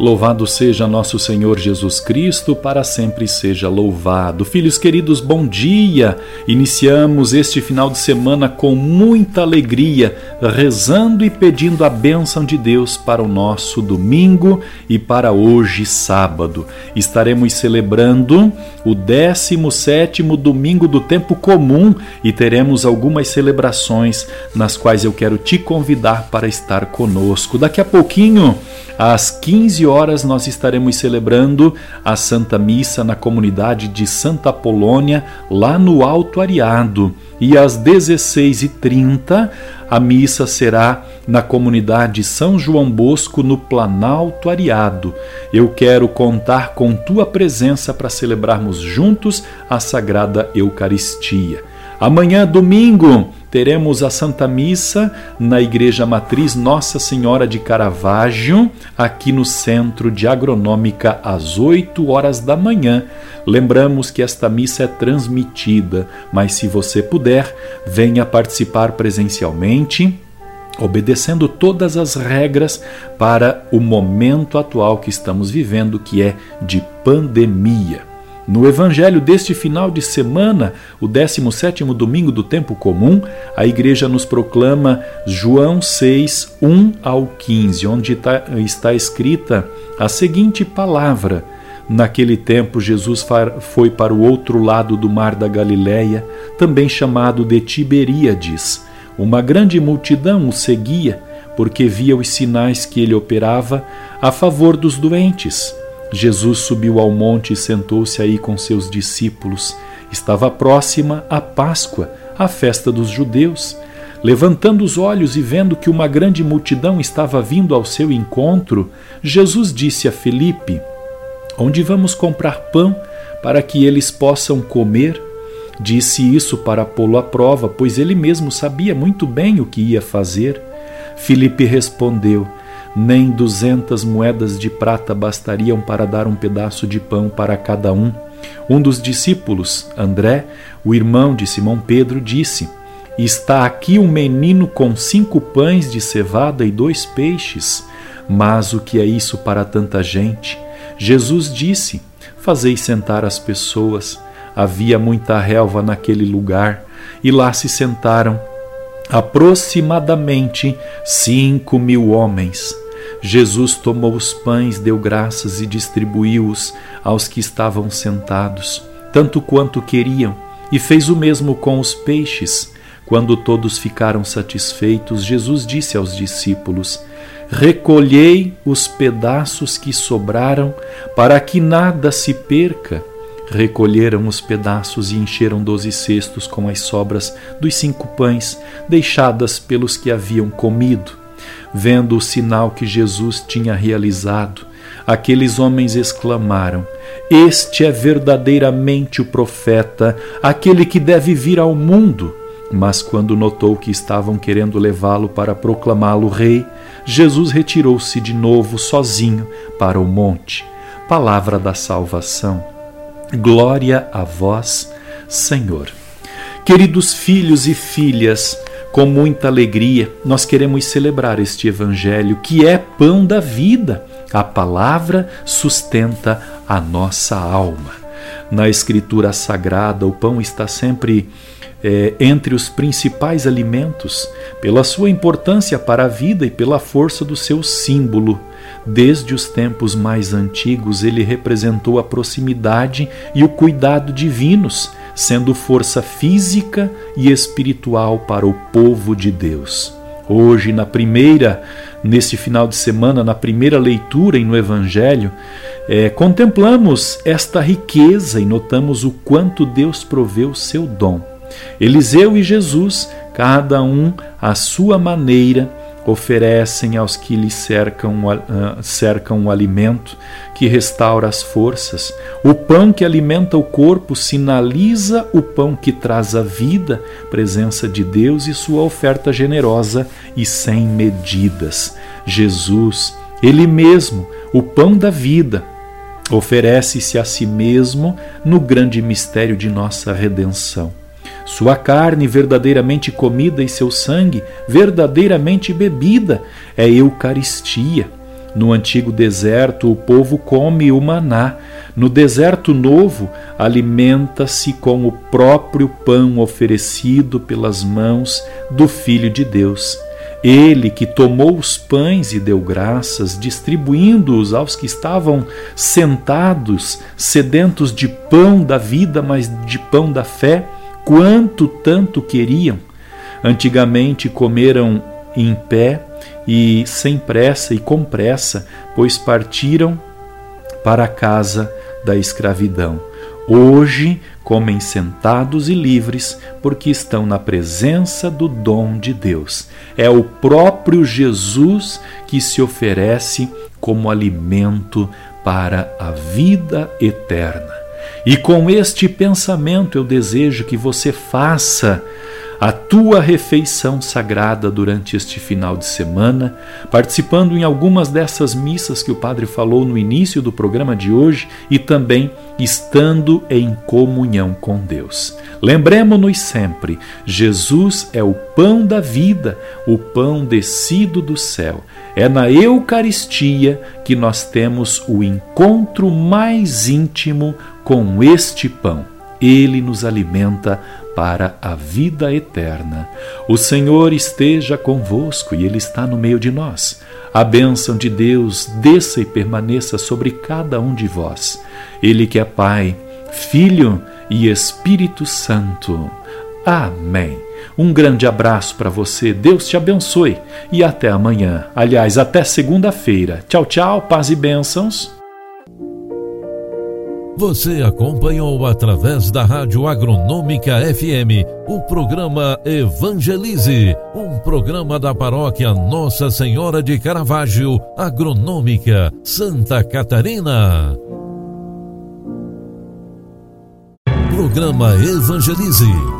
Louvado seja nosso Senhor Jesus Cristo, para sempre seja louvado. Filhos queridos, bom dia! Iniciamos este final de semana com muita alegria, rezando e pedindo a bênção de Deus para o nosso domingo e para hoje, sábado. Estaremos celebrando o 17 domingo do tempo comum e teremos algumas celebrações nas quais eu quero te convidar para estar conosco. Daqui a pouquinho, às 15 horas, nós estaremos celebrando a Santa Missa na comunidade de Santa Polônia, lá no Alto Ariado. E às 16h30, a missa será na comunidade São João Bosco, no Planalto Ariado. Eu quero contar com tua presença para celebrarmos juntos a Sagrada Eucaristia. Amanhã, domingo, teremos a Santa Missa na Igreja Matriz Nossa Senhora de Caravaggio, aqui no Centro de Agronômica, às 8 horas da manhã. Lembramos que esta missa é transmitida, mas se você puder, venha participar presencialmente obedecendo todas as regras para o momento atual que estamos vivendo, que é de pandemia. No evangelho deste final de semana, o 17º domingo do tempo comum, a igreja nos proclama João 6, 1 ao 15, onde está, está escrita a seguinte palavra: Naquele tempo, Jesus foi para o outro lado do mar da Galileia, também chamado de Tiberíades. Uma grande multidão o seguia, porque via os sinais que ele operava a favor dos doentes. Jesus subiu ao monte e sentou-se aí com seus discípulos. Estava próxima a Páscoa, a festa dos judeus. Levantando os olhos e vendo que uma grande multidão estava vindo ao seu encontro, Jesus disse a Felipe: Onde vamos comprar pão para que eles possam comer? Disse isso para pô-lo à prova, pois ele mesmo sabia muito bem o que ia fazer. Filipe respondeu: nem duzentas moedas de prata bastariam para dar um pedaço de pão para cada um. Um dos discípulos, André, o irmão de Simão Pedro, disse: Está aqui um menino com cinco pães de cevada e dois peixes. Mas o que é isso para tanta gente? Jesus disse: Fazei sentar as pessoas. Havia muita relva naquele lugar, e lá se sentaram aproximadamente cinco mil homens. Jesus tomou os pães, deu graças e distribuiu-os aos que estavam sentados, tanto quanto queriam, e fez o mesmo com os peixes. Quando todos ficaram satisfeitos, Jesus disse aos discípulos: Recolhei os pedaços que sobraram, para que nada se perca. Recolheram os pedaços e encheram doze cestos com as sobras dos cinco pães deixadas pelos que haviam comido. Vendo o sinal que Jesus tinha realizado, aqueles homens exclamaram: Este é verdadeiramente o profeta, aquele que deve vir ao mundo. Mas quando notou que estavam querendo levá-lo para proclamá-lo rei, Jesus retirou-se de novo sozinho para o monte. Palavra da salvação. Glória a vós, Senhor. Queridos filhos e filhas, com muita alegria, nós queremos celebrar este Evangelho que é pão da vida. A palavra sustenta a nossa alma. Na Escritura Sagrada, o pão está sempre é, entre os principais alimentos, pela sua importância para a vida e pela força do seu símbolo. Desde os tempos mais antigos, ele representou a proximidade e o cuidado divinos, sendo força física e espiritual para o povo de Deus. Hoje, na primeira, nesse final de semana, na primeira leitura e no Evangelho, é, contemplamos esta riqueza e notamos o quanto Deus proveu seu dom. Eliseu e Jesus, cada um à sua maneira, oferecem aos que lhe cercam, uh, cercam o alimento que restaura as forças. O pão que alimenta o corpo sinaliza o pão que traz a vida, presença de Deus e sua oferta generosa e sem medidas. Jesus, Ele mesmo, o pão da vida, oferece-se a si mesmo no grande mistério de nossa redenção. Sua carne verdadeiramente comida e seu sangue verdadeiramente bebida é Eucaristia. No antigo deserto, o povo come o maná. No deserto novo, alimenta-se com o próprio pão oferecido pelas mãos do Filho de Deus. Ele que tomou os pães e deu graças, distribuindo-os aos que estavam sentados, sedentos de pão da vida, mas de pão da fé, quanto tanto queriam. Antigamente comeram em pé e sem pressa e com pressa, pois partiram para a casa da escravidão. Hoje comem sentados e livres, porque estão na presença do dom de Deus. É o próprio Jesus que se oferece como alimento para a vida eterna. E com este pensamento eu desejo que você faça a tua refeição sagrada durante este final de semana, participando em algumas dessas missas que o Padre falou no início do programa de hoje e também estando em comunhão com Deus. Lembremos-nos sempre: Jesus é o pão da vida, o pão descido do céu. É na Eucaristia que nós temos o encontro mais íntimo com este pão. Ele nos alimenta para a vida eterna. O Senhor esteja convosco e Ele está no meio de nós. A bênção de Deus desça e permaneça sobre cada um de vós. Ele que é Pai, Filho e Espírito Santo. Amém. Um grande abraço para você, Deus te abençoe e até amanhã. Aliás, até segunda-feira. Tchau, tchau, paz e bênçãos. Você acompanhou através da Rádio Agronômica FM o programa Evangelize, um programa da paróquia Nossa Senhora de Caravaggio, Agronômica, Santa Catarina. Programa Evangelize.